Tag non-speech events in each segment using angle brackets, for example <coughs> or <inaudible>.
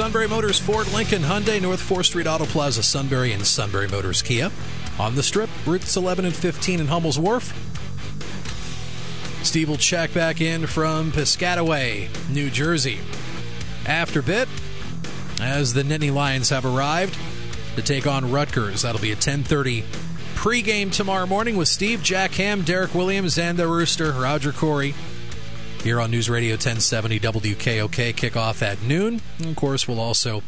Sunbury Motors, Ford, Lincoln, Hyundai, North 4th Street Auto Plaza, Sunbury, and Sunbury Motors Kia. On the strip, routes 11 and 15 in Hummel's Wharf. Steve will check back in from Piscataway, New Jersey. After bit, as the Nittany Lions have arrived to take on Rutgers. That'll be at 10:30 pregame tomorrow morning with Steve, Jack Ham, Derek Williams, and the Rooster, Roger Corey here on News Radio 1070 WKOK. Kickoff at noon. And of course, we'll also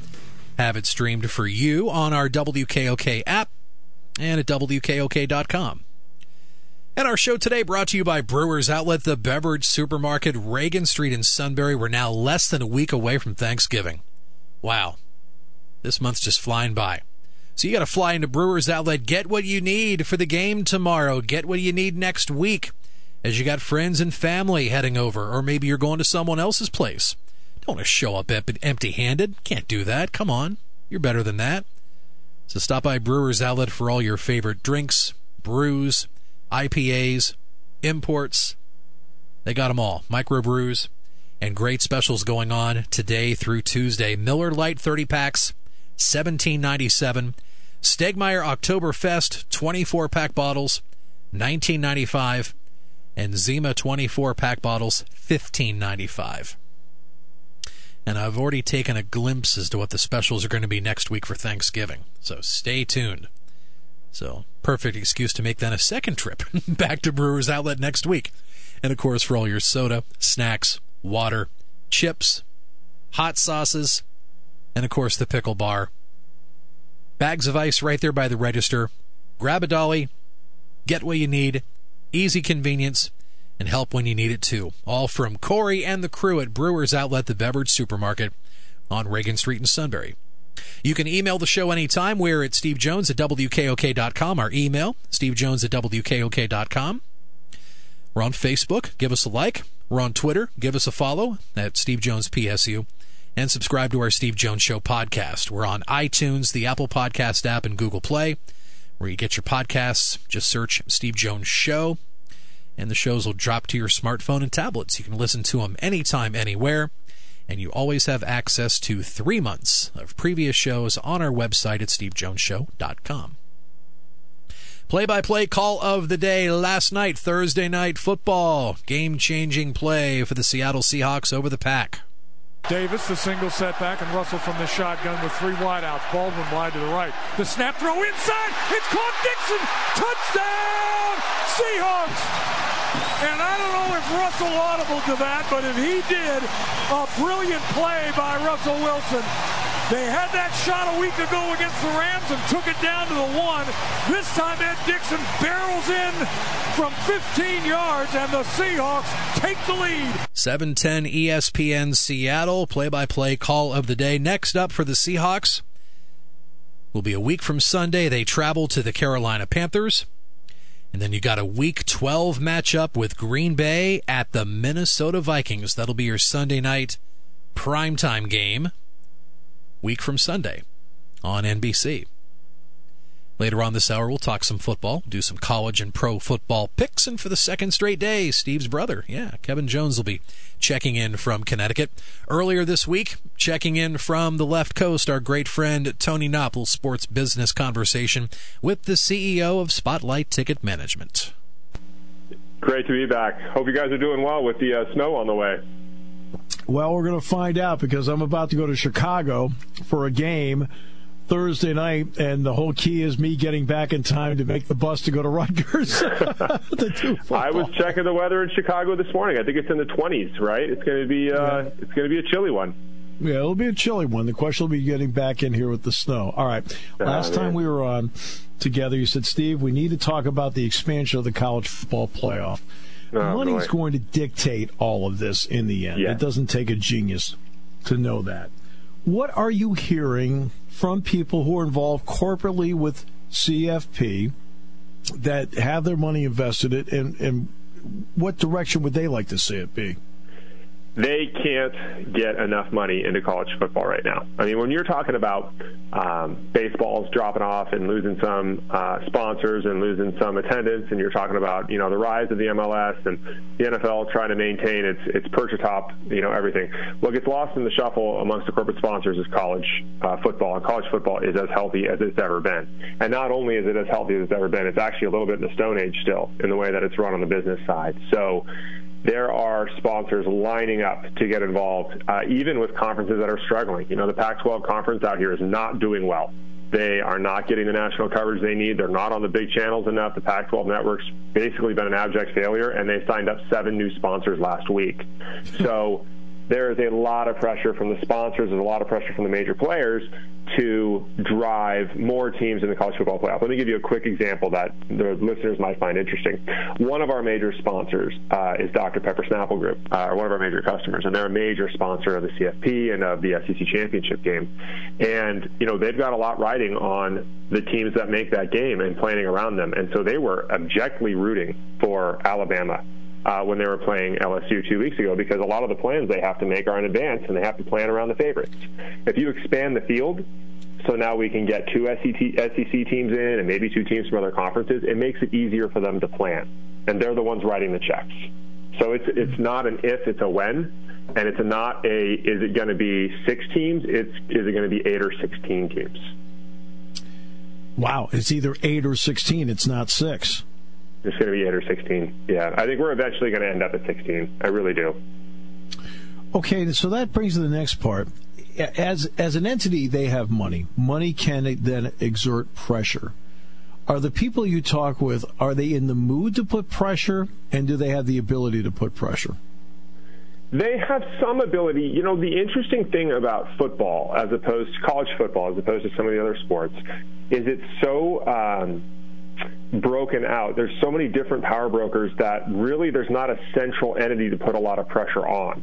have it streamed for you on our WKOK app and at WKOK.com. And our show today brought to you by Brewers Outlet, the beverage supermarket, Reagan Street in Sunbury. We're now less than a week away from Thanksgiving. Wow. This month's just flying by. So you got to fly into Brewers Outlet, get what you need for the game tomorrow, get what you need next week as you got friends and family heading over, or maybe you're going to someone else's place. Don't want to show up empty handed. Can't do that. Come on. You're better than that. So stop by Brewers Outlet for all your favorite drinks, brews, IPAs, imports. They got them all. Microbrews and great specials going on today through Tuesday. Miller Lite 30 packs, 1797. Stegmaier Oktoberfest 24 pack bottles, 1995 and Zima 24 pack bottles 15.95. And I've already taken a glimpse as to what the specials are going to be next week for Thanksgiving. So stay tuned. So, perfect excuse to make then a second trip <laughs> back to Brewers Outlet next week. And of course, for all your soda, snacks, water, chips, hot sauces, and of course the pickle bar. Bags of ice right there by the register. Grab a dolly, get what you need, easy convenience, and help when you need it too. All from Corey and the crew at Brewers Outlet, the beverage supermarket on Reagan Street in Sunbury. You can email the show anytime. We're at stevejones at wkok.com. Our email, stevejones at wkok.com. We're on Facebook. Give us a like. We're on Twitter. Give us a follow at Steve Jones PSU. And subscribe to our Steve Jones Show podcast. We're on iTunes, the Apple Podcast app, and Google Play where you get your podcasts. Just search Steve Jones Show, and the shows will drop to your smartphone and tablets. You can listen to them anytime, anywhere, and you always have access to three months of previous shows on our website at stevejonesshow.com. Play by play call of the day last night, Thursday night football. Game changing play for the Seattle Seahawks over the Pack. Davis, the single setback, and Russell from the shotgun with three wideouts. Baldwin wide to the right. The snap throw inside. It's caught Dickson. Touchdown, Seahawks. And I don't know if Russell audible to that, but if he did, a brilliant play by Russell Wilson. They had that shot a week ago against the Rams and took it down to the one. This time Ed Dickson barrels in from 15 yards and the Seahawks take the lead. 710 ESPN Seattle play-by-play call of the day. Next up for the Seahawks will be a week from Sunday. They travel to the Carolina Panthers. And then you got a week 12 matchup with Green Bay at the Minnesota Vikings. That'll be your Sunday night primetime game week from Sunday on NBC. Later on this hour, we'll talk some football, do some college and pro football picks, and for the second straight day, Steve's brother, yeah, Kevin Jones will be checking in from Connecticut. Earlier this week, checking in from the left coast, our great friend Tony Knoppel, sports business conversation with the CEO of Spotlight Ticket Management. Great to be back. Hope you guys are doing well with the uh, snow on the way. Well, we're going to find out because I'm about to go to Chicago for a game Thursday night, and the whole key is me getting back in time to make the bus to go to Rutgers. <laughs> I was checking the weather in Chicago this morning. I think it's in the 20s, right? It's going to be uh, yeah. it's going to be a chilly one. Yeah, it'll be a chilly one. The question will be getting back in here with the snow. All right. Last time we were on together, you said, Steve, we need to talk about the expansion of the college football playoff. Oh, Money's boy. going to dictate all of this in the end. Yeah. It doesn't take a genius to know that. What are you hearing from people who are involved corporately with CFP that have their money invested in, and, and what direction would they like to see it be? They can't get enough money into college football right now. I mean, when you're talking about um, baseball's dropping off and losing some uh, sponsors and losing some attendance, and you're talking about you know the rise of the MLS and the NFL trying to maintain its its perch atop you know everything. What gets lost in the shuffle amongst the corporate sponsors is college uh, football, and college football is as healthy as it's ever been. And not only is it as healthy as it's ever been, it's actually a little bit in the Stone Age still in the way that it's run on the business side. So there are sponsors lining up to get involved, uh, even with conferences that are struggling. You know, the Pac 12 conference out here is not doing well. They are not getting the national coverage they need. They're not on the big channels enough. The Pac 12 network's basically been an abject failure, and they signed up seven new sponsors last week. So there is a lot of pressure from the sponsors, there's a lot of pressure from the major players to drive more teams in the college football playoff. Let me give you a quick example that the listeners might find interesting. One of our major sponsors uh, is Dr. Pepper Snapple Group, uh, one of our major customers, and they're a major sponsor of the CFP and of the SEC championship game. And you know they've got a lot riding on the teams that make that game and planning around them, and so they were objectively rooting for Alabama uh, when they were playing LSU two weeks ago because a lot of the plans they have to make are in advance and they have to plan around the favorites. If you expand the field, so now we can get two SEC, teams in and maybe two teams from other conferences, it makes it easier for them to plan. And they're the ones writing the checks. So it's it's not an if, it's a when. And it's not a is it going to be six teams? It's is it going to be eight or sixteen teams? Wow, it's either eight or sixteen. It's not six. It's going to be eight or sixteen. Yeah, I think we're eventually going to end up at sixteen. I really do. Okay, so that brings to the next part. As as an entity, they have money. Money can then exert pressure. Are the people you talk with are they in the mood to put pressure, and do they have the ability to put pressure? They have some ability. You know, the interesting thing about football, as opposed to college football, as opposed to some of the other sports, is it's so um, broken out. There's so many different power brokers that really there's not a central entity to put a lot of pressure on,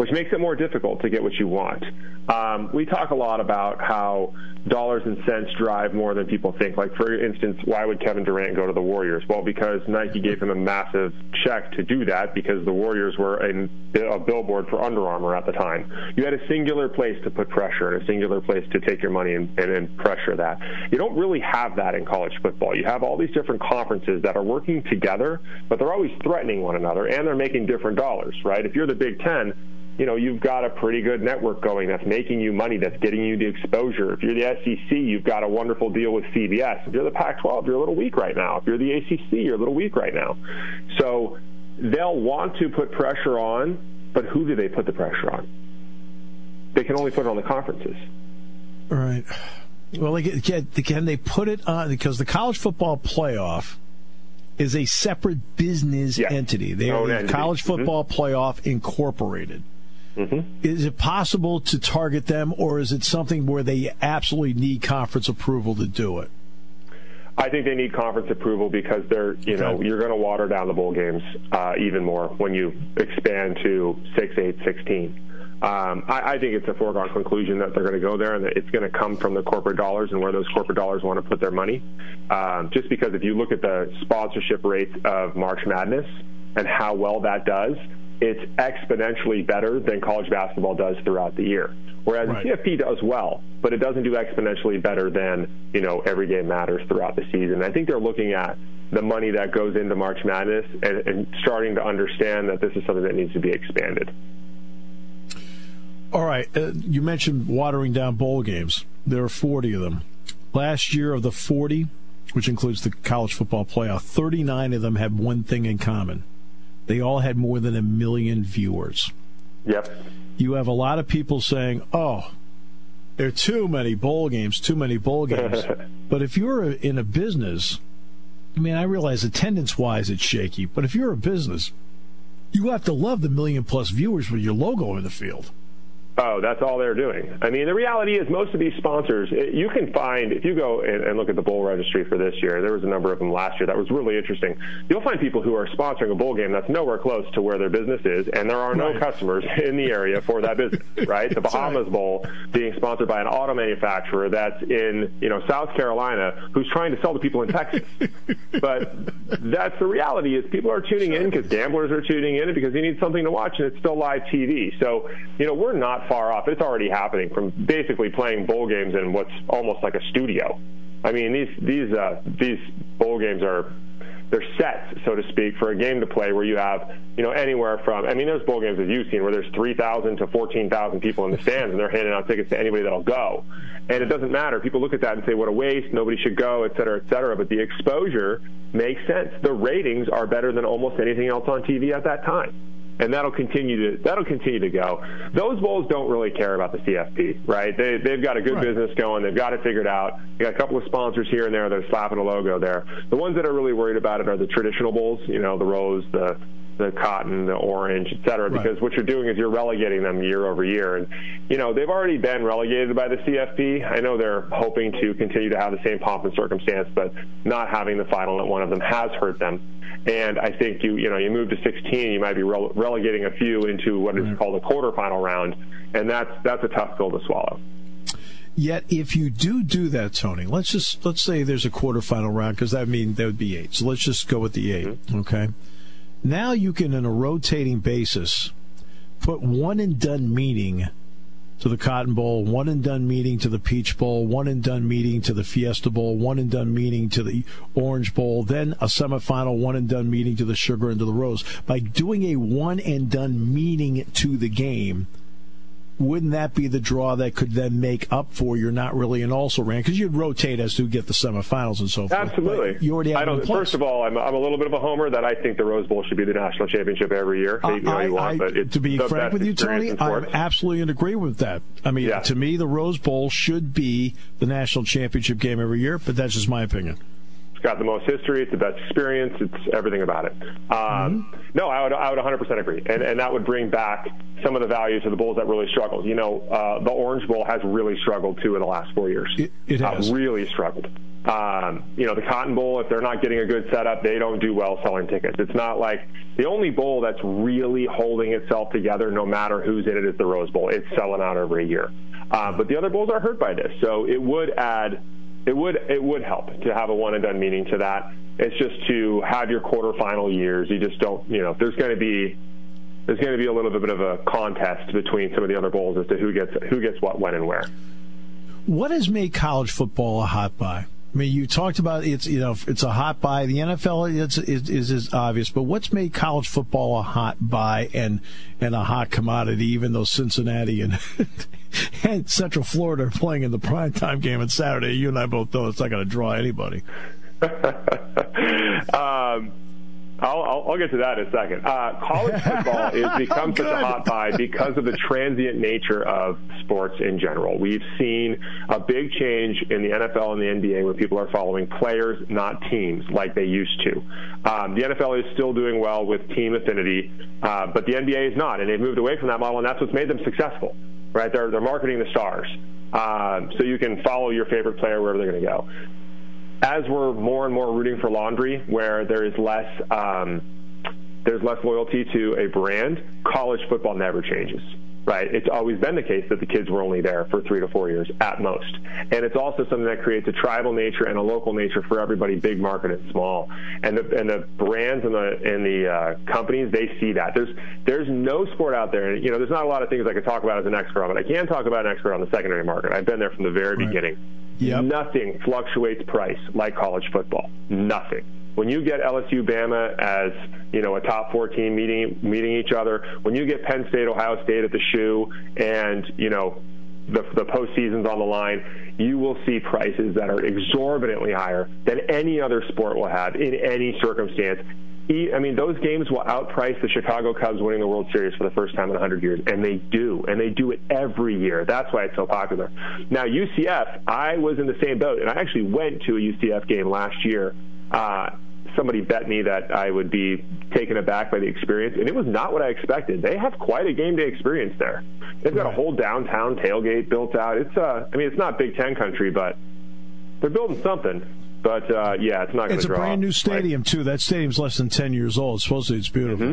which makes it more difficult to get what you want. Um, we talk a lot about how dollars and cents drive more than people think. Like, for instance, why would Kevin Durant go to the Warriors? Well, because Nike gave him a massive check to do that because the Warriors were a, a billboard for Under Armour at the time. You had a singular place to put pressure and a singular place to take your money and, and, and pressure that. You don't really have that in college football. You have all these different conferences that are working together, but they're always threatening one another and they're making different dollars, right? If you're the Big Ten, you know, you've got a pretty good network going that's making you money, that's getting you the exposure. If you're the SEC, you've got a wonderful deal with CBS. If you're the Pac 12, you're a little weak right now. If you're the ACC, you're a little weak right now. So they'll want to put pressure on, but who do they put the pressure on? They can only put it on the conferences. All right. Well, can they put it on because the college football playoff is a separate business Yes. entity. They are the entity. college mm-hmm. football playoff incorporated. Is it possible to target them, or is it something where they absolutely need conference approval to do it? I think they need conference approval because they're, you know, Okay. you're going to water down the bowl games uh, even more when you expand to 6, 8, 16. Um, I, I think it's a foregone conclusion that they're going to go there and that it's going to come from the corporate dollars and where those corporate dollars want to put their money. Um, just because if you look at the sponsorship rates of March Madness and how well that does, it's exponentially better than college basketball does throughout the year. Whereas Right. the CFP does well, but it doesn't do exponentially better than, you know, every game matters throughout the season. I think they're looking at the money that goes into March Madness and, and starting to understand that this is something that needs to be expanded. All right. Uh, you mentioned watering down bowl games. There are 40 of them. Last year, of the 40, which includes the college football playoff, 39 of them have one thing in common. They all had more than a million viewers. Yep. You have a lot of people saying, oh, there are too many bowl games, too many bowl games. <laughs> but if you're in a business, I mean, I realize attendance wise it's shaky, but if you're a business, you have to love the million plus viewers with your logo in the field. Oh, that's all they're doing. I mean, the reality is most of these sponsors, eh, you can find, if you go and, and, look at the bowl registry for this year, there was a number of them last year that was really interesting. You'll find people who are sponsoring a bowl game that's nowhere close to where their business is, and there are no right. customers <laughs> in the area for that business, <laughs> right? The Bahamas right. Bowl being sponsored by an auto manufacturer that's in, you know, South Carolina who's trying to sell to people in Texas. <laughs> but that's the reality is people are tuning in because gamblers are tuning in because they need something to watch and it's still live TV. So, you know, we're not far off. It's already happening from basically playing bowl games in what's almost like a studio. I mean, these these uh, these bowl games are they're sets, so to speak, for a game to play where you have, you know, anywhere from, I mean, there's bowl games that you've seen where there's 3,000 to 14,000 people in the stands and they're handing out tickets to anybody that'll go. And it doesn't matter. People look at that and say, what a waste, nobody should go, et cetera, et cetera. But the exposure makes sense. The ratings are better than almost anything else on TV at that time and that'll continue to that'll continue to go. Those bowls don't really care about the CFP, right? They they've got a good right. business going. They've got it figured out. They got a couple of sponsors here and there. They're slapping a logo there. The ones that are really worried about it are the traditional bowls. You know, the rose, the the cotton, the orange, et cetera, right. because what you're doing is you're relegating them year over year. And, you know, they've already been relegated by the CFP. I know they're hoping to continue to have the same pomp and circumstance, but not having the final at one of them has hurt them. And I think you you know you move to 16, you might be rele- relegating a few into what is right. called a quarterfinal round, and that's that's a tough pill to swallow. Yet, if you do do that, Tony, let's just let's say there's a quarterfinal round because that mean that would be eight. So let's just go with the 8 mm-hmm. Okay. Now you can, on a rotating basis, put one and done meeting to the Cotton Bowl, one and done meeting to the Peach Bowl, one and done meeting to the Fiesta Bowl, one and done meeting to the Orange Bowl, then a semifinal one and done meeting to the Sugar and to the Rose. By doing a one and done meeting to the game, wouldn't that be the draw that could then make up for you're not really an also ran because you'd rotate as to get the semifinals and so forth. Absolutely. But you already have I don't, First of all, I'm, I'm a little bit of a homer that I think the Rose Bowl should be the national championship every year. Uh, I, want, I, to be frank with you, Tony, I'm absolutely in agreement with that. I mean, yeah. to me, the Rose Bowl should be the national championship game every year, but that's just my opinion. It's got the most history. It's the best experience. It's everything about it. Um, mm-hmm. No, I would I would 100% agree, and and that would bring back some of the values of the Bulls that really struggled. You know, uh, the Orange Bowl has really struggled too in the last four years. It, it has uh, really struggled. Um, you know, the Cotton Bowl, if they're not getting a good setup, they don't do well selling tickets. It's not like the only bowl that's really holding itself together, no matter who's in it, is the Rose Bowl. It's selling out every year. Uh, but the other bowls are hurt by this, so it would add it would it would help to have a one and done meaning to that. It's just to have your quarterfinal years. You just don't, you know, there's going to be there's going to be a little bit of a contest between some of the other bowls as to who gets who gets what, when, and where. What has made college football a hot buy? I mean, you talked about it's you know it's a hot buy. The NFL is, is is obvious, but what's made college football a hot buy and and a hot commodity? Even though Cincinnati and <laughs> and Central Florida are playing in the primetime game on Saturday, you and I both know it's not going to draw anybody. <laughs> um, I'll, I'll, I'll, get to that in a second. Uh, college <laughs> football has become such a hot buy because of the transient nature of sports in general. We've seen a big change in the NFL and the NBA where people are following players, not teams, like they used to. Um, the NFL is still doing well with team affinity, uh, but the NBA is not, and they've moved away from that model, and that's what's made them successful. Right? They're they're marketing the stars, um, so you can follow your favorite player wherever they're going to go as we're more and more rooting for laundry, where there is less um, there's less loyalty to a brand, college football never changes. Right? It's always been the case that the kids were only there for three to four years at most. And it's also something that creates a tribal nature and a local nature for everybody, big market and small. And the, and the brands and the, and the uh, companies, they see that. There's, there's no sport out there, and you know, there's not a lot of things I could talk about as an expert on, but I can talk about an expert on the secondary market. I've been there from the very right. beginning Yep. Nothing fluctuates price like college football. Nothing. When you get LSU Bama as you know a top four team meeting meeting each other, when you get Penn State Ohio State at the shoe, and you know the, the postseason's on the line, you will see prices that are exorbitantly higher than any other sport will have in any circumstance. I mean, those games will outprice the Chicago Cubs winning the World Series for the first time in 100 years, and they do, and they do it every year. That's why it's so popular. Now, UCF, I was in the same boat, and I actually went to a UCF game last year. Uh, somebody bet me that I would be taken aback by the experience, and it was not what I expected. They have quite a game day experience there. They've got a whole downtown tailgate built out. It's uh, I mean, it's not Big Ten country, but they're building something. But uh, yeah, it's not going to It's a brand new stadium too. That stadium's less than ten years old. Supposedly it's beautiful.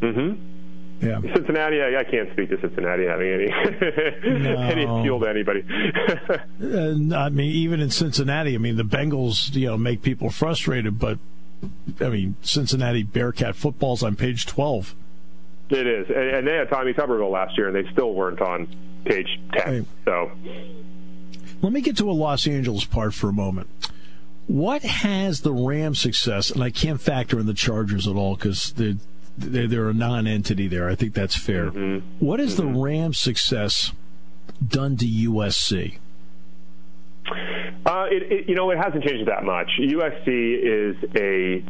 Mm-hmm. Yeah. Cincinnati, I, I can't speak to Cincinnati having any <laughs> any appeal to anybody. Uh, I mean, even in Cincinnati, I mean, the Bengals, you know, make people frustrated, but I mean, Cincinnati Bearcat football's on page twelve. it is, and, and they had Tommy Tuberville last year, and they still weren't on page ten. Right. So Let me get to a Los Angeles part for a moment. What has the Rams' success, and I can't factor in the Chargers at all because they're, they're, a non entity there. I think that's fair. What has the Rams' success done to USC? Uh, it, it, you know, it hasn't changed that much. USC is a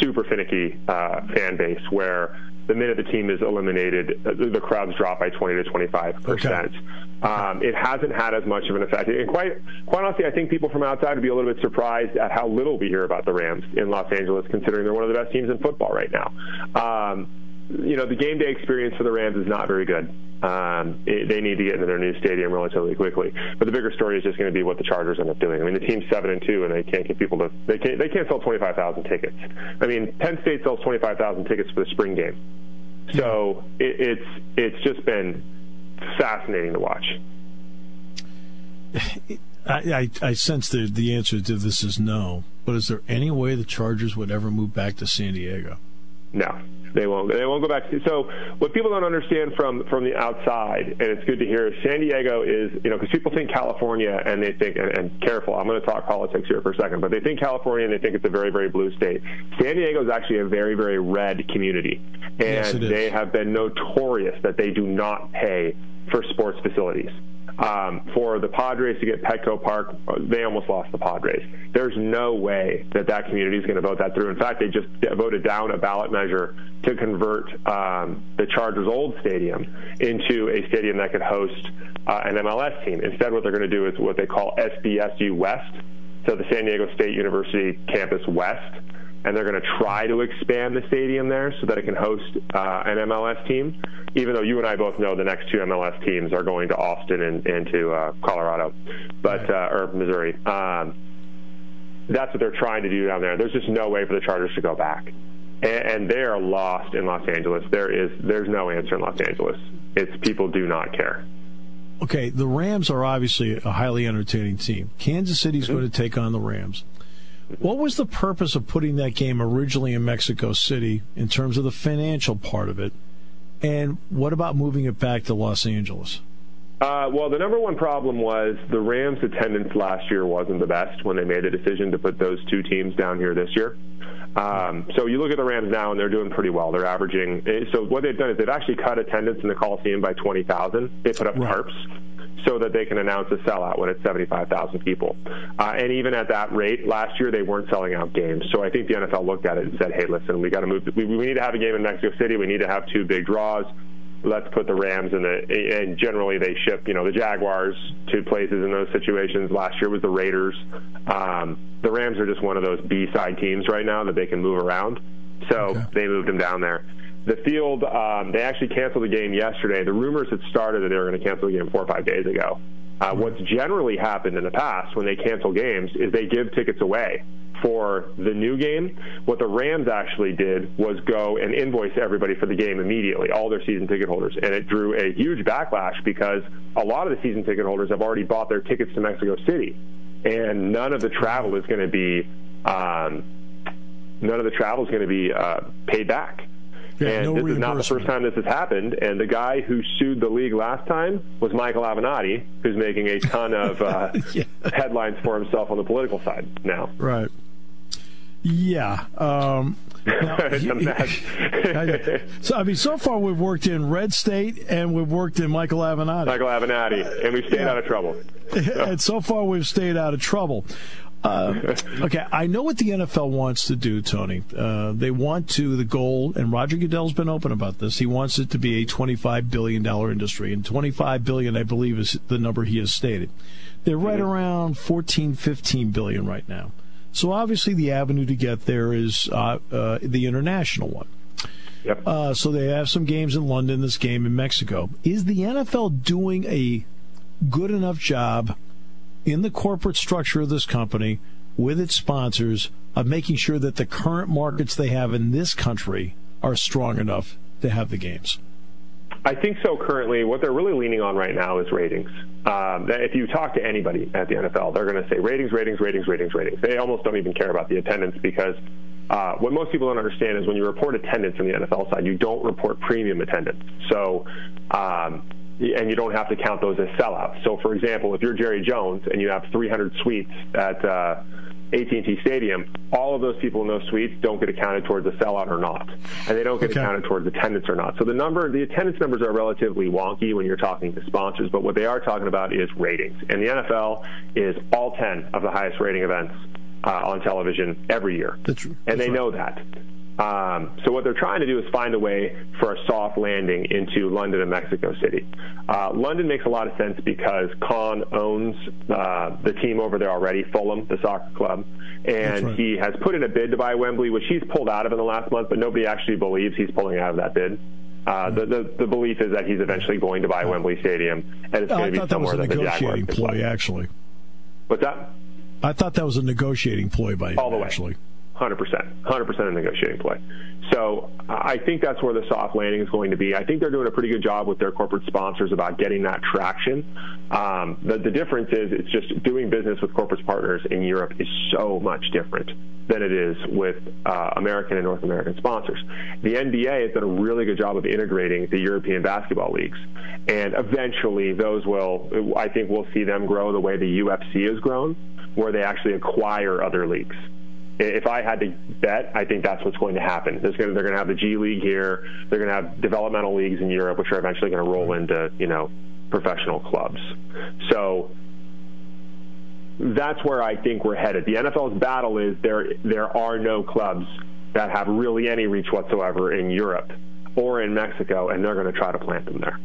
super finicky uh, fan base where the minute the team is eliminated, uh, the crowds drop by 20 to 25 percent. Um, it hasn't had as much of an effect. And quite, quite honestly, I think people from outside would be a little bit surprised at how little we hear about the Rams in Los Angeles, considering they're one of the best teams in football right now. Um, you know, the game day experience for the Rams is not very good. Um, it, they need to get into their new stadium relatively quickly. But the bigger story is just going to be what the Chargers end up doing. I mean, the team's seven and two, and they can't get people to they can't they can't sell twenty five thousand tickets. I mean, Penn State sells twenty five thousand tickets for the spring game. So it, it's it's just been fascinating to watch. <laughs> I, I, I sense the, the answer to this is no. But is there any way the Chargers would ever move back to San Diego? No, they won't. They won't go back. So what people don't understand from from the outside, and it's good to hear, is San Diego is you know because people think California and they think and, and careful. I'm going to talk politics here for a second, but they think California and they think it's a very very blue state. San Diego is actually a very very red community, and Yes, they have been notorious that they do not pay for sports facilities. Um, for the Padres to get Petco Park, they almost lost the Padres. There's no way that that community is going to vote that through. In fact, they just voted down a ballot measure to convert um, the Chargers' old stadium into a stadium that could host uh, an MLS team. Instead, what they're going to do is what they call SDSU West, so the San Diego State University Campus West and they're going to try to expand the stadium there so that it can host uh, an MLS team. Even though you and I both know the next two MLS teams are going to Austin and, and to uh, Colorado, but uh, or Missouri. Um, that's what they're trying to do down there. There's just no way for the Chargers to go back, and, and they are lost in Los Angeles. There is there's no answer in Los Angeles. It's people do not care. Okay, the Rams are obviously a highly entertaining team. Kansas City's going to take on the Rams. What was the purpose of putting that game originally in Mexico City in terms of the financial part of it? And what about moving it back to Los Angeles? Uh, well, the number one problem was the Rams' attendance last year wasn't the best when they made the decision to put those two teams down here this year. Um, so you look at the Rams now, and they're doing pretty well. They're averaging. eh, So what they've done is they've actually cut attendance in the Coliseum by twenty thousand. They put up Right. tarps so that they can announce a sellout when it's 75,000 people. Uh, and even at that rate, last year they weren't selling out games. So I think the NFL looked at it and said, "Hey, listen, we got to move. We, we need to have a game in Mexico City. We need to have two big draws. Let's put the Rams in the." And generally, they ship, you know, the Jaguars to places in those situations. Last year was the Raiders. Um, the Rams are just one of those B-side teams right now that they can move around. So Okay. they moved them down there. The field, um, they actually canceled the game yesterday. The rumors had started that they were going to cancel the game four or five days ago. Uh, what's generally happened in the past when they cancel games is they give tickets away for the new game. What the Rams actually did was go and invoice everybody for the game immediately, all their season ticket holders. And it drew a huge backlash because a lot of the season ticket holders have already bought their tickets to Mexico City. And none of the travel is going to be um, none of the travel is going to be uh, paid back. Yeah, and no this is not the first time this has happened. And the guy who sued the league last time was Michael Avenatti, who's making a ton of uh, <laughs> Yeah. headlines for himself on the political side now. Right. Yeah. Um, now. <laughs> <laughs> I- so I mean, so far we've worked in Red State and we've worked in Michael Avenatti, Michael Avenatti, and we've stayed Yeah. out of trouble. and so far we've stayed out of trouble. Uh, <laughs> okay, I know what the NFL wants to do, Tony. Uh, they want to the goal, and Roger Goodell's been open about this. He wants it to be a twenty-five billion dollar industry, and 25 billion, I believe, is the number he has stated. They're right around 14, 15 billion right now. So obviously, the avenue to get there is uh, uh, the international one. Yep. Uh, so they have some games in London, this game in Mexico. Is the NFL doing a good enough job in the corporate structure of this company with its sponsors of making sure that the current markets they have in this country are strong enough to have the games? I think so. Currently, what they're really leaning on right now is ratings. Um, if you talk to anybody at the NFL, they're going to say ratings, ratings, ratings, ratings, ratings. They almost don't even care about the attendance because uh, what most people don't understand is when you report attendance on the NFL side, you don't report premium attendance. So, um, and you don't have to count those as sellouts. So, for example, if you're Jerry Jones and you have 300 suites at uh, AT&T Stadium, all of those people in those suites don't get accounted towards the sellout or not, and they don't get okay. accounted towards attendance or not. So the number, the attendance numbers are relatively wonky when you're talking to sponsors, but what they are talking about is ratings, and the NFL is all 10 of the highest rating events uh, on television every year, that's, and they right. know that. Um, so what they're trying to do is find a way for a soft landing into London and Mexico City. Uh, London makes a lot of sense because Khan owns uh, the team over there already, Fulham, the soccer club, and right. he has put in a bid to buy Wembley, which he's pulled out of in the last month, but nobody actually believes he's pulling out of that bid. Uh, the, the, the belief is that he's eventually going to buy Wembley Stadium, and it's going to be somewhere that, that the Jaguars ploy, actually. What's that? I thought that was a negotiating ploy by All the way. actually. Hundred percent, hundred percent of negotiating play. So I think that's where the soft landing is going to be. I think they're doing a pretty good job with their corporate sponsors about getting that traction. Um, the, the difference is it's just doing business with corporate partners in Europe is so much different than it is with uh, American and North American sponsors. The NBA has done a really good job of integrating the European basketball leagues, and eventually those will, I think, we'll see them grow the way the UFC has grown, where they actually acquire other leagues if I had to bet, I think that's what's going to happen. Going to, they're going to have the G League here. They're going to have developmental leagues in Europe, which are eventually going to roll into you know professional clubs. So that's where I think we're headed. The NFL's battle is there. There are no clubs that have really any reach whatsoever in Europe or in Mexico, and they're going to try to plant them there.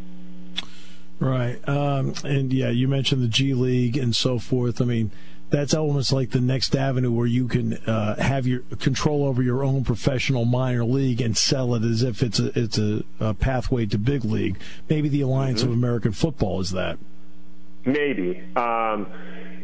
Right, um, and yeah, you mentioned the G League and so forth. I mean that's almost like the next avenue where you can uh, have your control over your own professional minor league and sell it as if it's a it's a, a pathway to big league. Maybe the Alliance mm-hmm. of American Football is that. Maybe. Um,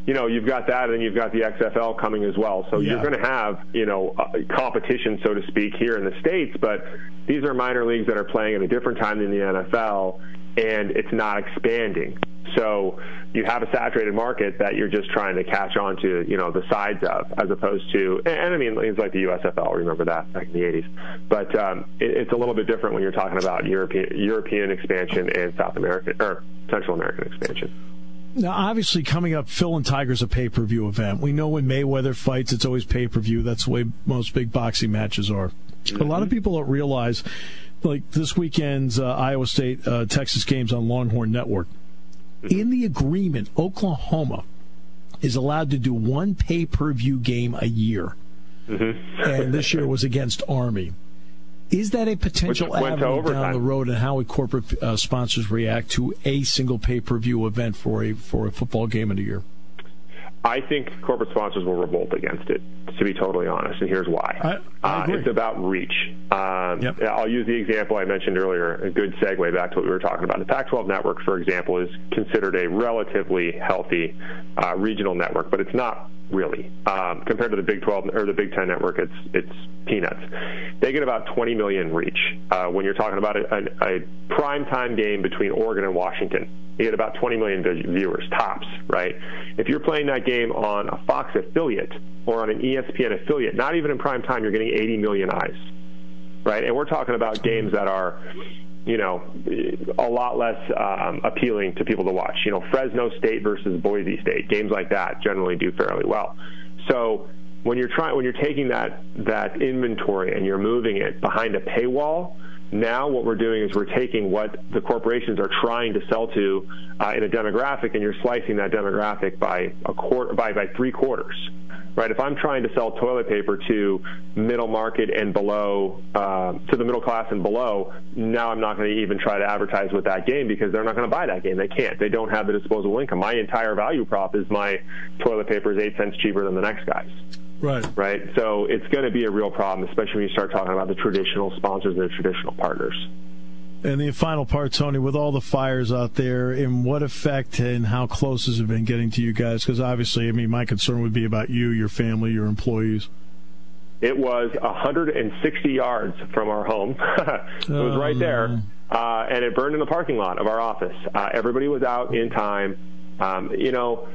you know, you've got that, and you've got the XFL coming as well. So yeah. you're going to have, you know, uh, competition, so to speak, here in the states. But these are minor leagues that are playing at a different time than the NFL, and it's not expanding. So you have a saturated market that you're just trying to catch on to, you know, the sides of, as opposed to, and, and I mean, things like the USFL, remember that back in the 80s. But um, it, it's a little bit different when you're talking about European, European expansion and South American, or Central American expansion. Now, obviously, coming up, Phil and Tiger's a pay per view event. We know when Mayweather fights, it's always pay per view. That's the way most big boxing matches are. Mm-hmm. A lot of people don't realize, like this weekend's uh, Iowa State uh, Texas games on Longhorn Network in the agreement, Oklahoma is allowed to do one pay per view game a year. Mm-hmm. and this year was against Army. Is that a potential avenue down the road, and how would corporate uh, sponsors react to a single pay per view event for a for a football game in a year? I think corporate sponsors will revolt against it, to be totally honest, and here's why. I, I uh, it's about reach. Um, yep. I'll use the example I mentioned earlier, a good segue back to what we were talking about. The Pac 12 network, for example, is considered a relatively healthy uh, regional network, but it's not really. Um, compared to the Big 12 or the Big 10 network, it's it's peanuts. They get about 20 million reach. Uh, when you're talking about a, a, a prime time game between Oregon and Washington, you get about 20 million viewers tops, right? If you're playing that game on a Fox affiliate or on an ESPN affiliate, not even in prime time, you're getting 80 million eyes, right? And we're talking about games that are you know, a lot less um, appealing to people to watch. You know, Fresno State versus Boise State, games like that generally do fairly well. So when you're trying, when you're taking that that inventory and you're moving it behind a paywall, now what we're doing is we're taking what the corporations are trying to sell to uh, in a demographic, and you're slicing that demographic by a quarter, by by three quarters right? If I'm trying to sell toilet paper to middle market and below, uh, to the middle class and below, now I'm not going to even try to advertise with that game because they're not going to buy that game. They can't. They don't have the disposable income. My entire value prop is my toilet paper is eight cents cheaper than the next guy's. Right. Right. So it's going to be a real problem, especially when you start talking about the traditional sponsors and the traditional partners. And the final part, Tony, with all the fires out there, in what effect and how close has it been getting to you guys? Because obviously, I mean, my concern would be about you, your family, your employees. It was 160 yards from our home. <laughs> it was right there, uh, and it burned in the parking lot of our office. Uh, everybody was out in time. Um, you know,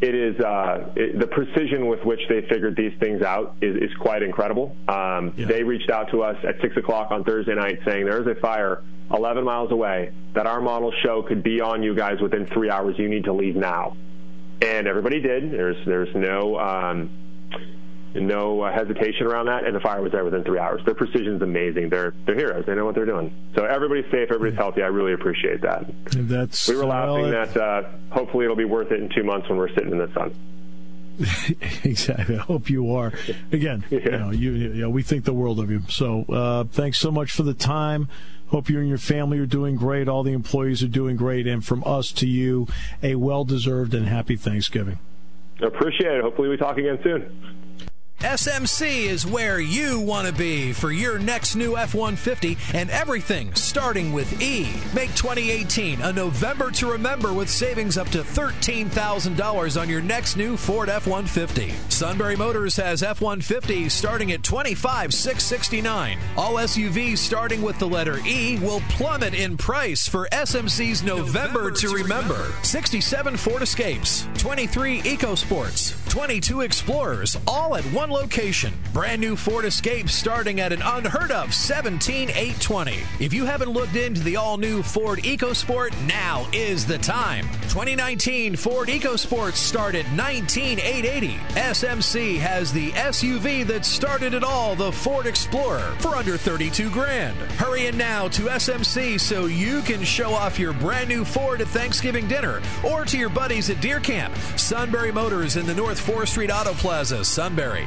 it is uh, it, the precision with which they figured these things out is, is quite incredible. Um, yeah. They reached out to us at six o'clock on Thursday night saying there is a fire 11 miles away that our models show could be on you guys within three hours. You need to leave now, and everybody did. There's there's no. Um, no uh, hesitation around that, and the fire was there within three hours. Their precision is amazing. They're they're heroes. They know what they're doing. So everybody's safe, everybody's healthy. I really appreciate that. That's we were laughing well, that uh, hopefully it'll be worth it in two months when we're sitting in the sun. <laughs> exactly. I hope you are. Again, yeah. <laughs> you know, you, you know, we think the world of you. So uh, thanks so much for the time. Hope you and your family are doing great. All the employees are doing great. And from us to you, a well deserved and happy Thanksgiving. Appreciate it. Hopefully, we talk again soon. SMC is where you want to be for your next new F 150 and everything starting with E. Make 2018 a November to remember with savings up to $13,000 on your next new Ford F 150. Sunbury Motors has F 150 starting at $25,669. All SUVs starting with the letter E will plummet in price for SMC's November, November to, remember. remember. 67 Ford Escapes, 23 EcoSports, 22 Explorers, all at one location. Brand new Ford Escape starting at an unheard of 17820. If you haven't looked into the all new Ford EcoSport, now is the time. 2019 Ford EcoSports start at 19880. SMC has the SUV that started it all, the Ford Explorer, for under 32 grand. Hurry in now to SMC so you can show off your brand new Ford at Thanksgiving dinner or to your buddies at Deer Camp. Sunbury Motors in the North 4th Street Auto Plaza, Sunbury.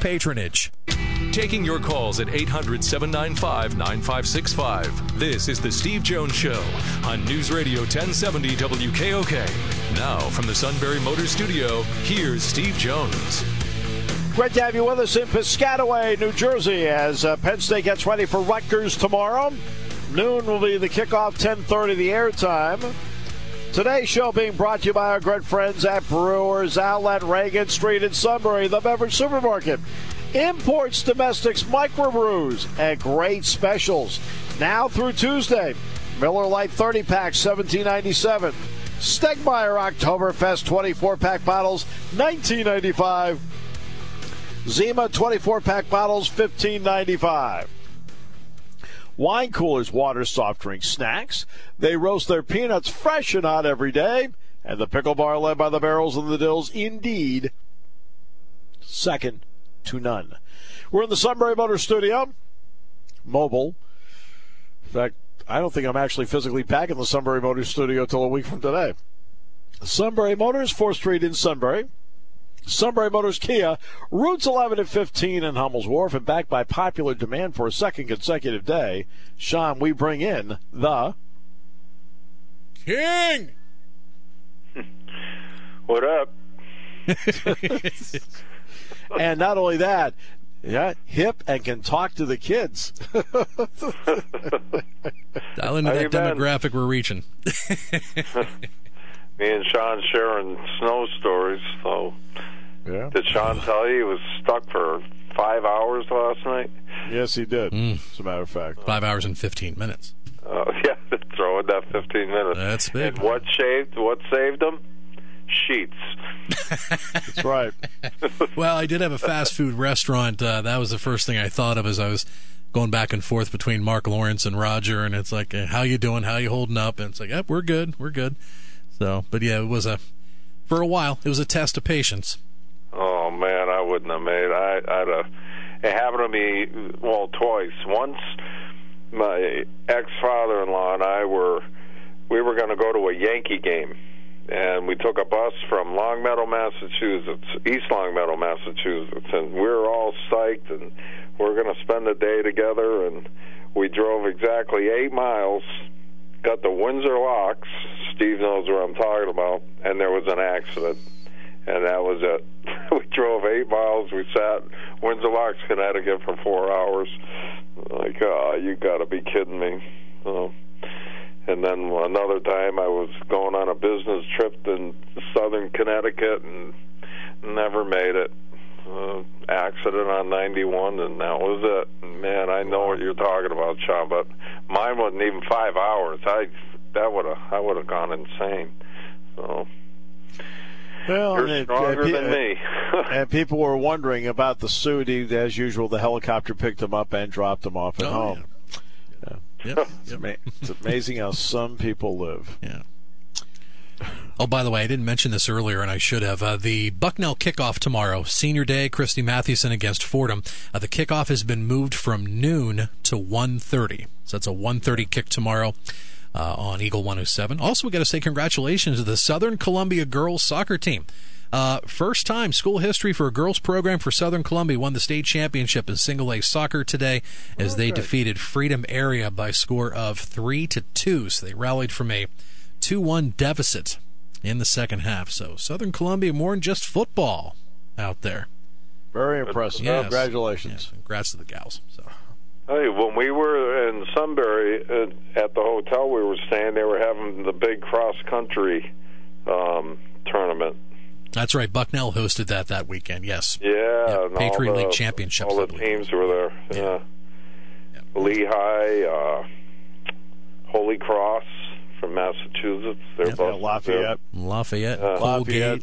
patronage. Taking your calls at 800 795 9565. This is The Steve Jones Show on News Radio 1070 WKOK. Now, from the Sunbury Motor Studio, here's Steve Jones. Great to have you with us in Piscataway, New Jersey, as uh, Penn State gets ready for Rutgers tomorrow. Noon will be the kickoff, 10:30 the airtime. Today's show being brought to you by our good friends at Brewers Outlet, Reagan Street in Sunbury, the beverage supermarket. Imports, domestics, microbrews, and great specials. Now through Tuesday. Miller Lite 30 pack, 1797. Stegmaier Oktoberfest 24 pack bottles, 1995. Zima 24 pack bottles, 1595 wine coolers, water, soft drinks, snacks. They roast their peanuts fresh and hot every day. And the pickle bar led by the barrels and the dills, indeed, second to none. We're in the Sunbury Motor Studio, mobile. In fact, I don't think I'm actually physically back in the Sunbury Motor Studio till a week from today. Sunbury Motors, 4th Street in Sunbury. Sunbury Motors Kia, routes 11 and 15 in Hummel's Wharf, and backed by popular demand for a second consecutive day. Sean, we bring in the King. <laughs> what up? <laughs> and not only that, yeah, hip and can talk to the kids. <laughs> Dial into that demographic we're reaching. Me and Sean sharing snow stories, so yeah. Did Sean tell you he was stuck for five hours last night? Yes, he did. Mm. As a matter of fact, five hours and fifteen minutes. Oh <laughs> yeah, throw in that fifteen minutes. That's big. And what saved? What saved him? Sheets. <laughs> That's right. well, I did have a fast food restaurant. Uh, that was the first thing I thought of as I was going back and forth between Mark Lawrence and Roger, and it's like, "How you doing? How you holding up?" And it's like, "Yep, we're good, we're good." So, but yeah, it was a for a while. It was a test of patience. Oh man, I wouldn't have made. I, I'd have. It happened to me well twice. Once, my ex-father-in-law and I were we were going to go to a Yankee game, and we took a bus from Longmeadow, Massachusetts, East Longmeadow, Massachusetts, and we were all psyched, and we are going to spend the day together, and we drove exactly eight miles, got the Windsor Locks. Steve knows where I'm talking about, and there was an accident, and that was it. <laughs> we drove eight miles. We sat in Windsor Locks, Connecticut, for four hours. Like, oh, you got to be kidding me. So, and then another time, I was going on a business trip in southern Connecticut and never made it. Uh, accident on 91, and that was it. Man, I know what you're talking about, Sean, but mine wasn't even five hours. I that would have I would have gone insane. So well, You're and, stronger and, than me. and people were wondering about the suit. He, as usual, the helicopter picked him up and dropped him off at Oh, home. yeah. Yeah. Yep. It's, ama- it's amazing how some people live. Yeah. Oh, by the way, I didn't mention this earlier, and I should have. Uh, the Bucknell kickoff tomorrow, Senior Day, Christy Mathewson against Fordham. Uh, the kickoff has been moved from noon to 1.30. So that's a 1.30 kick tomorrow uh, on Eagle 107. Also, we got to say congratulations to the Southern Columbia girls soccer team. Uh, first time school history for a girls program for Southern Columbia won the state championship in single A soccer today as they defeated Freedom Area by score of three to two. So they rallied from a 2 1 deficit in the second half. So Southern Columbia more than just football out there. Very impressive. Yes. Congratulations. Yes, congrats to the gals. So Hey, when we were in Sunbury uh, at the hotel we were staying, they were having the big cross country um, tournament. that's right. Bucknell hosted that that weekend. Yes. Yeah, Yeah, Patriot all the, League championships, All the teams were there. Yeah. Yeah, Lehigh, uh, Holy Cross from Massachusetts. They're Yep. both Yeah, Lafayette. Lafayette, Uh, Colgate.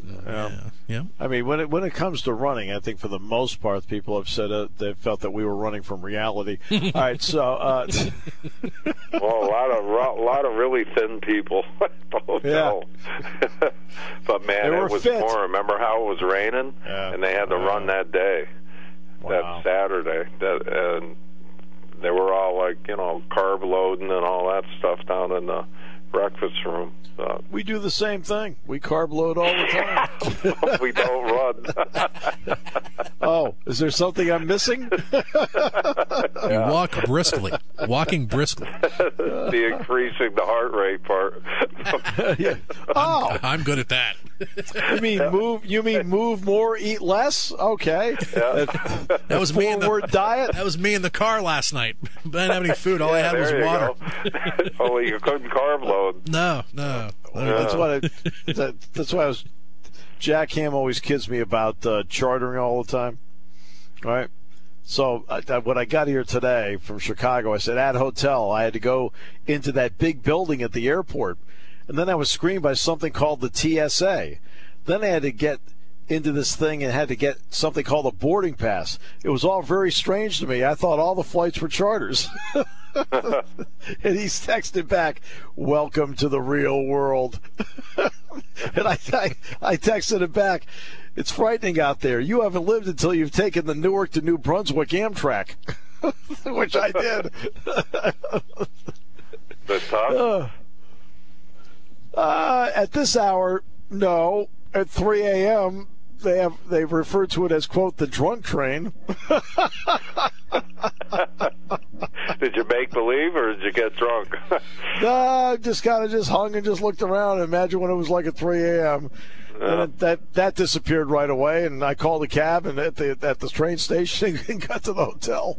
Lafayette, and- yeah. yeah. yeah. I mean, when it when it comes to running, I think for the most part, people have said uh, they felt that we were running from reality. <laughs> All right, so uh, <laughs> Well, a lot of a lot of really thin people <laughs> at the but man, it was fit. more. Remember how it was raining, Yeah. and they had to Wow. run that day, Wow. that Saturday. That and they were all like you know carb loading and all that stuff down in the breakfast room. So we do the same thing. We carb load all the time. <laughs> we don't run. <laughs> oh, is there something I'm missing? <laughs> You walk briskly, walking briskly. the increasing the heart rate part. yeah. Oh, I'm good at that. you mean move? You mean move more, eat less? Okay. That was me in the diet. that was me in the car last night. I didn't have any food. All I had was water. go. Only you couldn't carb load. No, no. That's what I, that, that's why I was. Jack Ham always kids me about uh, chartering all the time. All right. So uh, when I got here today from Chicago, I said at hotel I had to go into that big building at the airport, and then I was screened by something called the TSA. Then I had to get into this thing and had to get something called a boarding pass. It was all very strange to me. I thought all the flights were charters. <laughs> <laughs> and he's texted back, "Welcome to the real world." <laughs> and I, I, I texted him back, "It's frightening out there. You haven't lived until you've taken the Newark to New Brunswick Amtrak." <laughs> Which I did. The tough. Uh, at this hour, no. At 3 a.m., they have they've referred to it as quote the drunk train. <laughs> Did you make believe or did you get drunk? <laughs> No, just kind of just hung and just looked around. Imagine when it was like at 3 a.m. And that that disappeared right away. And I called a cab and at the at the train station <laughs> and got to the hotel.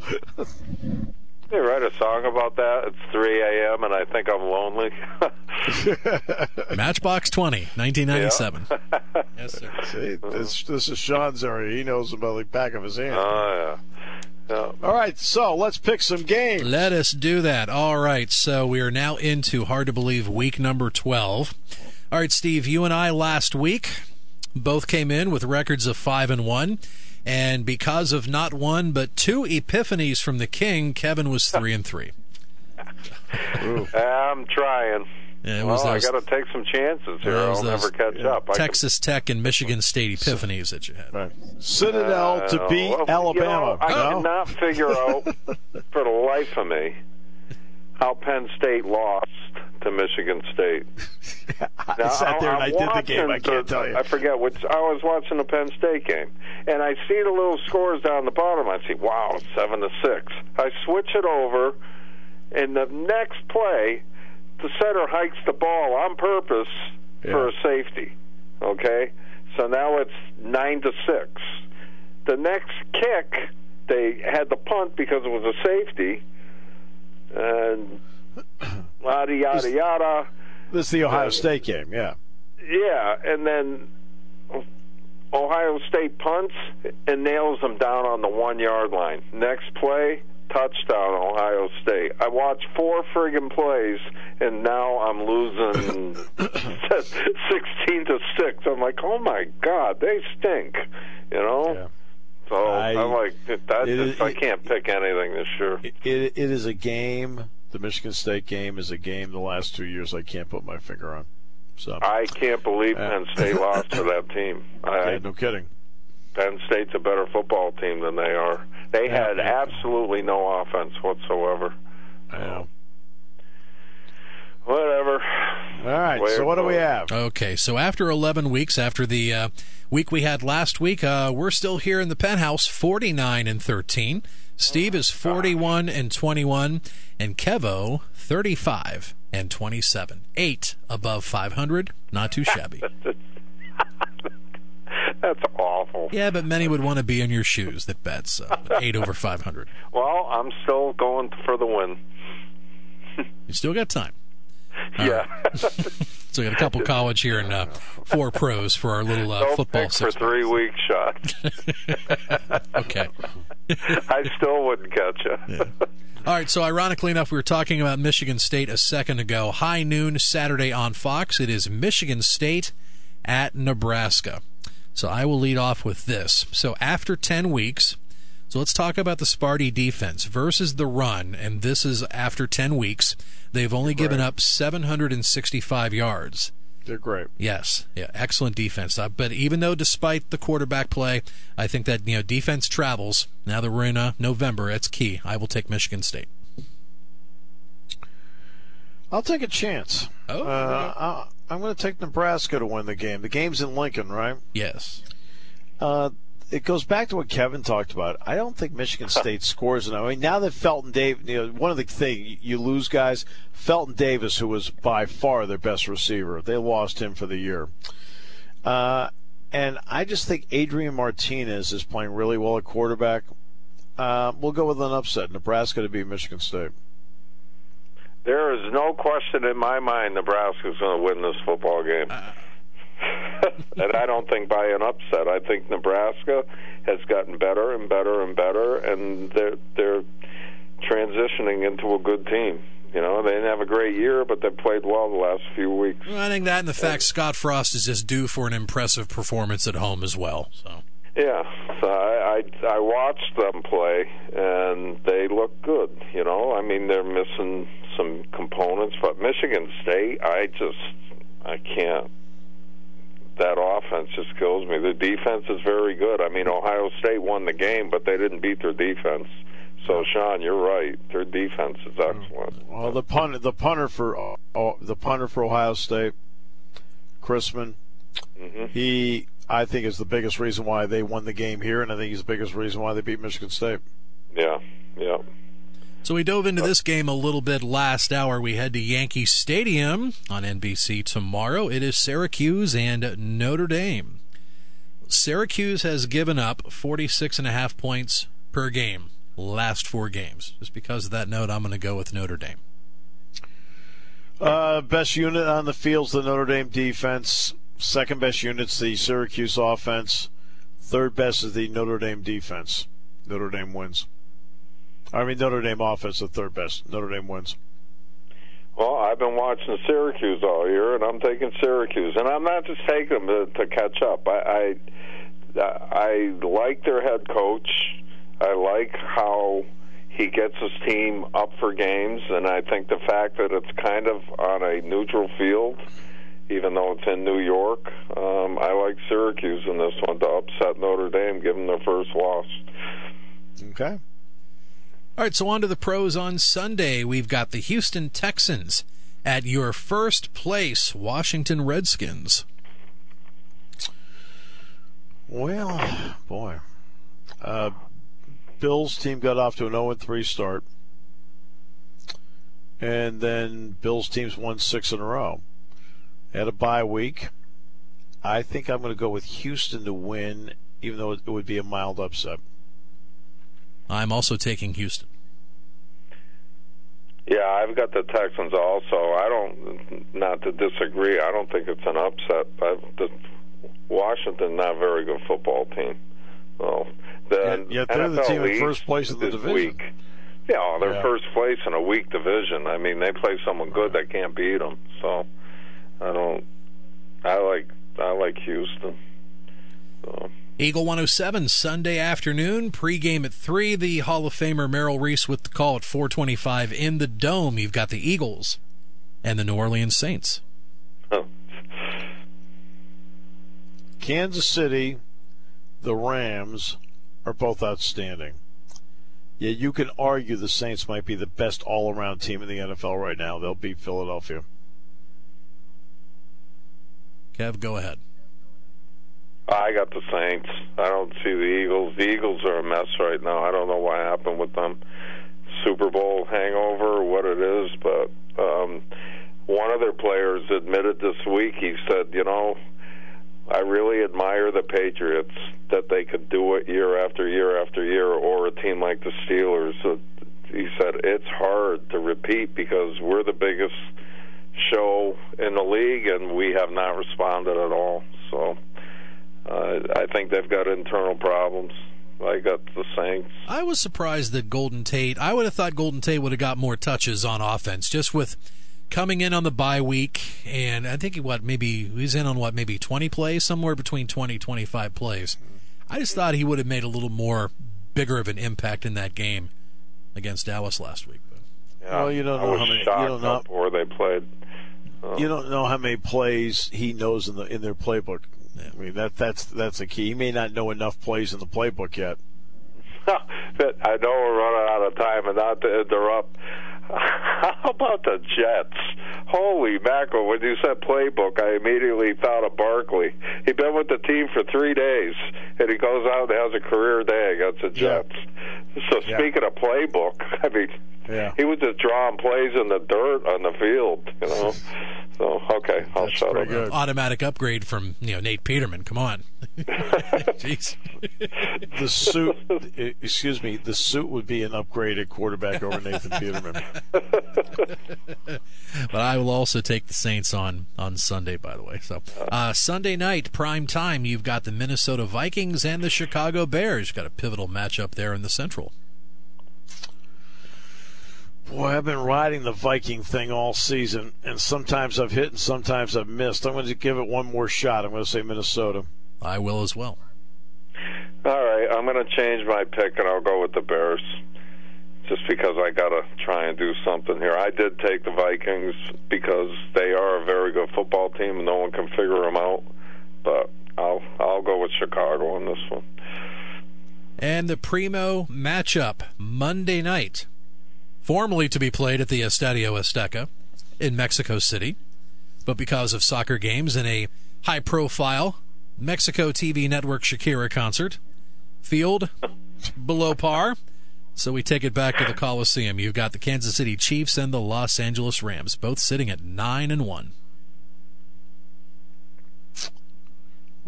They write a song about that. It's 3 a.m. and I think I'm lonely. Matchbox 20, 1997. yes, sir. See, this this is Sean's area. He knows about the back of his hand. Oh yeah. Yeah. All right, so let's pick some games. Let us do that. All right, so we are now into hard to believe week number 12. All right, Steve, you and I last week both came in with records of 5 and 1, and because of not one but two epiphanies from the king, Kevin was 3 and 3. <laughs> I'm trying. Yeah, it well, was I got to take some chances here. Yeah, I'll those, never catch up. I can- Texas Tech and Michigan State epiphanies that you had. Right. Citadel to Uh, beat well, Alabama. You know, I no? cannot figure out <laughs> for the life of me how Penn State lost to Michigan State. <laughs> I sat there and I did the game. I can't the- tell you. I forget which. I was watching the Penn State game, and I see the little scores down the bottom. I see, wow, seven to six. I switch it over, and the next play, the center hikes the ball on purpose for a safety. Okay, so now it's nine to six. The next kick, they had the punt because it was a safety, and <clears throat> yada yada yada. This is the Ohio State game, yeah. Yeah, and then Ohio State punts and nails them down on the one yard line. Next play, touchdown, Ohio State. I watched four friggin' plays, and now I'm losing <coughs> 16 to 6. I'm like, oh my God, they stink, you know? Yeah. So I- am like, that just, I can't pick anything this year. It, it, it is a game. The Michigan State game is a game. The last two years, I can't put my finger on. So, I can't believe Yeah. Penn State lost to that team. <laughs> I, no kidding. Penn State's a better football team than they are. They Yeah. had absolutely no offense whatsoever. I know. Whatever. All right. Way So it what do we have? Okay, so after 11 weeks, after the uh, week we had last week, uh, we're still here in the penthouse, 49 and 13. Steve is 41 and 21, and Kevo 35 and 27. Eight above 500, not too shabby. <laughs> <laughs> That's awful. Yeah, but many would want to be in your shoes that bet. So eight over 500. <laughs> Well, I'm still going for the win. You still got time. <laughs> yeah. So we got a couple college here and uh, four pros for our little uh, no football pick for three week shot. Okay. I still wouldn't catch you. All right, so ironically enough, we were talking about Michigan State a second ago. High noon Saturday on Fox. It is Michigan State at Nebraska. So I will lead off with this. So after 10 weeks, so let's talk about the Sparty defense versus the run, and this is after 10 weeks. They've only given up 765 yards. They're great. Yes, yeah, excellent defense. Uh, but even though, despite the quarterback play, I think that you know defense travels. Now that we're in uh, November, it's key. I will take Michigan State. I'll take a chance. Oh, Uh, I'm going to take Nebraska to win the game. The game's in Lincoln, right? yes. Uh, it goes back to what Kevin talked about. I don't think Michigan State scores enough. I mean, now that Felton Davis, you know, one of the things you lose guys, Felton Davis, who was by far their best receiver, they lost him for the year. Uh, and I just think Adrian Martinez is playing really well at quarterback. Uh, we'll go with an upset, Nebraska to beat Michigan State. There is no question in my mind Nebraska's going to win this football game. Uh. <laughs> and I don't think by an upset. I think Nebraska has gotten better and better and better, and they're they're transitioning into a good team. You know, they didn't have a great year, but they played well the last few weeks. I think that and the fact Scott Frost is just due for an impressive performance at home as well. So Yeah, so I, I I watched them play, and they look good. You know, I mean they're missing some components, but Michigan State, I just I can't. That offense just kills me. The defense is very good. I mean, Ohio State won the game, but they didn't beat their defense. So, Sean, you're right. Their defense is excellent. Well, the punter, the punter for uh, the punter for Ohio State, Chrisman, hmm he I think is the biggest reason why they won the game here, and I think he's the biggest reason why they beat Michigan State. Yeah, yeah. So we dove into this game a little bit last hour. We head to Yankee Stadium on NBC tomorrow. It is Syracuse and Notre Dame. Syracuse has given up 46 and a half points per game last four games. Just because of that note, I'm going to go with Notre Dame. Uh, best unit on the field's the Notre Dame defense. Second best unit's the Syracuse offense. Third best is the Notre Dame defense. Notre Dame wins. I mean Notre Dame offense, the third best. Notre Dame wins. Well, I've been watching Syracuse all year, and I'm taking Syracuse, and I'm not just taking them to, to catch up. I, I I like their head coach. I like how he gets his team up for games, and I think the fact that it's kind of on a neutral field, even though it's in New York, um, I like Syracuse in this one to upset Notre Dame, give them their first loss. Okay. All right, so on to the pros on Sunday. We've got the Houston Texans at your first place, Washington Redskins. Well, boy. Uh, Bills team got off to an 0 3 start. And then Bills teams won six in a row. At a bye week. I think I'm going to go with Houston to win, even though it would be a mild upset. I'm also taking Houston. Yeah, I've got the Texans also. I don't, not to disagree. I don't think it's an upset. I've, the Washington not a very good football team. So the yeah, they're NFL the team in first place in the division. Weak. Yeah, they're Yeah. first place in a weak division. I mean, they play someone good that can't beat them. So I don't. I like I like Houston. So. Eagle 107 Sunday afternoon pregame at 3 the Hall of Famer Merrill Reese with the call at 425 in the dome you've got the Eagles and the New Orleans Saints oh. Kansas City, the Rams are both outstanding. Yeah, you can argue the Saints might be the best all around team in the NFL right now. They'll beat Philadelphia. Kev go ahead I got the Saints. I don't see the Eagles. The Eagles are a mess right now. I don't know what happened with them. Super Bowl hangover, what it is, but um, one of their players admitted this week. He said, "You know, I really admire the Patriots that they could do it year after year after year, or a team like the Steelers." So he said it's hard to repeat because we're the biggest show in the league, and we have not responded at all. So uh, I think they've got internal problems. I got the Saints. I was surprised that Golden Tate. I would have thought Golden Tate would have got more touches on offense, just with coming in on the bye week, and I think he what maybe he's in on what maybe 20 plays, somewhere between 20 25 plays. I just thought he would have made a little more bigger of an impact in that game against Dallas last week. But Yeah, Well, you don't I know was how many- you don't know- up where they played. You don't know how many plays he knows in the in their playbook. I mean that that's that's the key. He may not know enough plays in the playbook yet. <laughs> I know we're running out of time, and not to interrupt. <laughs> How about the Jets? Holy mackerel! When you said playbook, I immediately thought of Barkley. He'd been with the team for three days, and he goes out and has a career day against the Yeah. Jets. So Yeah. speaking of playbook, <laughs> I mean, Yeah. he was just drawing plays in the dirt on the field, you know. So okay, I'll That's shut up. good. automatic upgrade from you know Nate Peterman. Come on, <laughs> jeez. The suit, excuse me, the suit would be an upgraded quarterback over Nathan Peterman. <laughs> But I will also take the Saints on on Sunday. By the way, so uh, Sunday night prime time, you've got the Minnesota Vikings and the Chicago Bears. You've got a pivotal matchup there in the Central. Boy, I've been riding the Viking thing all season, and sometimes I've hit and sometimes I've missed. I'm going to give it one more shot. I'm going to say Minnesota. I will as well. All right, I'm going to change my pick and I'll go with the Bears. Just because I got to try and do something here. I did take the Vikings because they are a very good football team and no one can figure them out. But I'll I'll go with Chicago on this one. And the primo matchup Monday night, formerly to be played at the Estadio Azteca in Mexico City, but because of soccer games and a high-profile Mexico TV network Shakira concert, field below par. So we take it back to the Coliseum. You've got the Kansas City Chiefs and the Los Angeles Rams, both sitting at nine and one.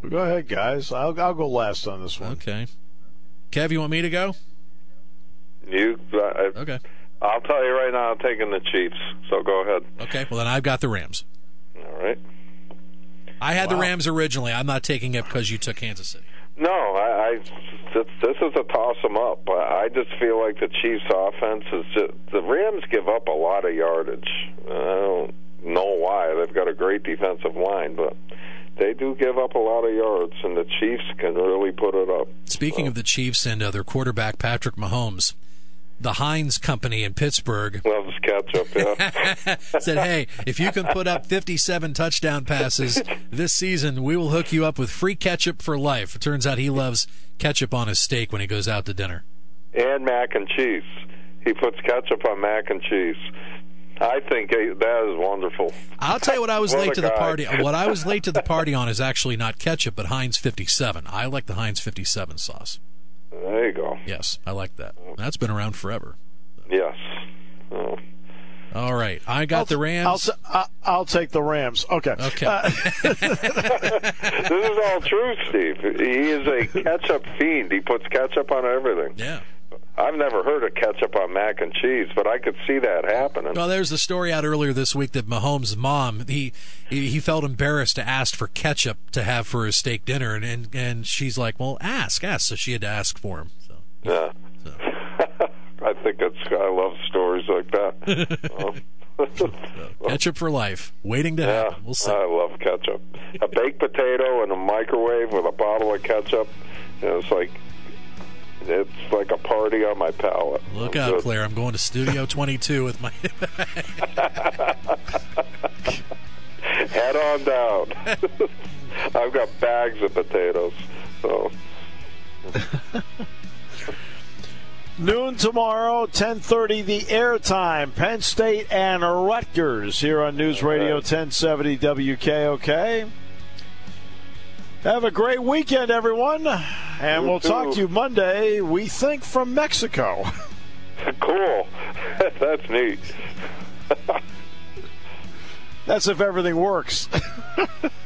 Well, go ahead, guys. I'll, I'll go last on this one. Okay. Kev, you want me to go? You, I, Okay. I'll tell you right now, I'm taking the Chiefs. So go ahead. Okay. Well, then I've got the Rams. All right. I had the Rams originally. I'm not taking it because you took Kansas City. No, I, I this, this is a toss 'em up. I just feel like the Chiefs' offense is just the Rams give up a lot of yardage. I don't know why. They've got a great defensive line, but they do give up a lot of yards, and the Chiefs can really put it up. Speaking of the Chiefs and uh, their quarterback Patrick Mahomes, the Heinz company in Pittsburgh Loves ketchup, yeah. said, "Hey, if you can put up 57 touchdown passes this season, we will hook you up with free ketchup for life." It turns out he loves ketchup on his steak when he goes out to dinner. and mac and cheese. He puts ketchup on mac and cheese. I think that is wonderful. I'll tell you what I was <laughs> What late to the party. What I was late to the party on is actually not ketchup, but Heinz 57. I like the Heinz 57 sauce. There you go. Yes, I like that. That's been around forever. Yes. Oh. All right, I got the Rams. I'll, t- I- I'll take the Rams. Okay. Okay. Uh, <laughs> This is all true, Steve. He is a ketchup fiend. He puts ketchup on everything. yeah. I've never heard of ketchup on mac and cheese, but I could see that happening. Well, there's a story out earlier this week that Mahomes' mom he he felt embarrassed to ask for ketchup to have for his steak dinner, and and, and she's like, "Well, ask, ask." So she had to ask for him. So Yeah. so. <laughs> I think it's. I love stories like that. <laughs> Oh. <laughs> ketchup for life, waiting to yeah, happen. We'll see. I love ketchup. A baked potato in a microwave with a bottle of ketchup. You know, it's like it's like a party on my palate. Look I'm out, good. Claire! I'm going to Studio <laughs> 22 with my. <laughs> Head on down. <laughs> I've got bags of potatoes. So Noon tomorrow, 10:30 the airtime. Penn State and Rutgers here on News Radio 1070 WKOK. Have a great weekend, everyone, and You we'll talk to you Monday. We think from Mexico. <laughs> cool. <laughs> That's neat. <laughs> That's if everything works.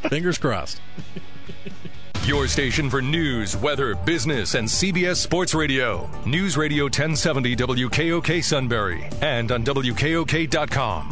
Fingers crossed. Your station for news, weather, business, and CBS Sports Radio. News Radio 1070 WKOK Sunbury and on WKOK.com.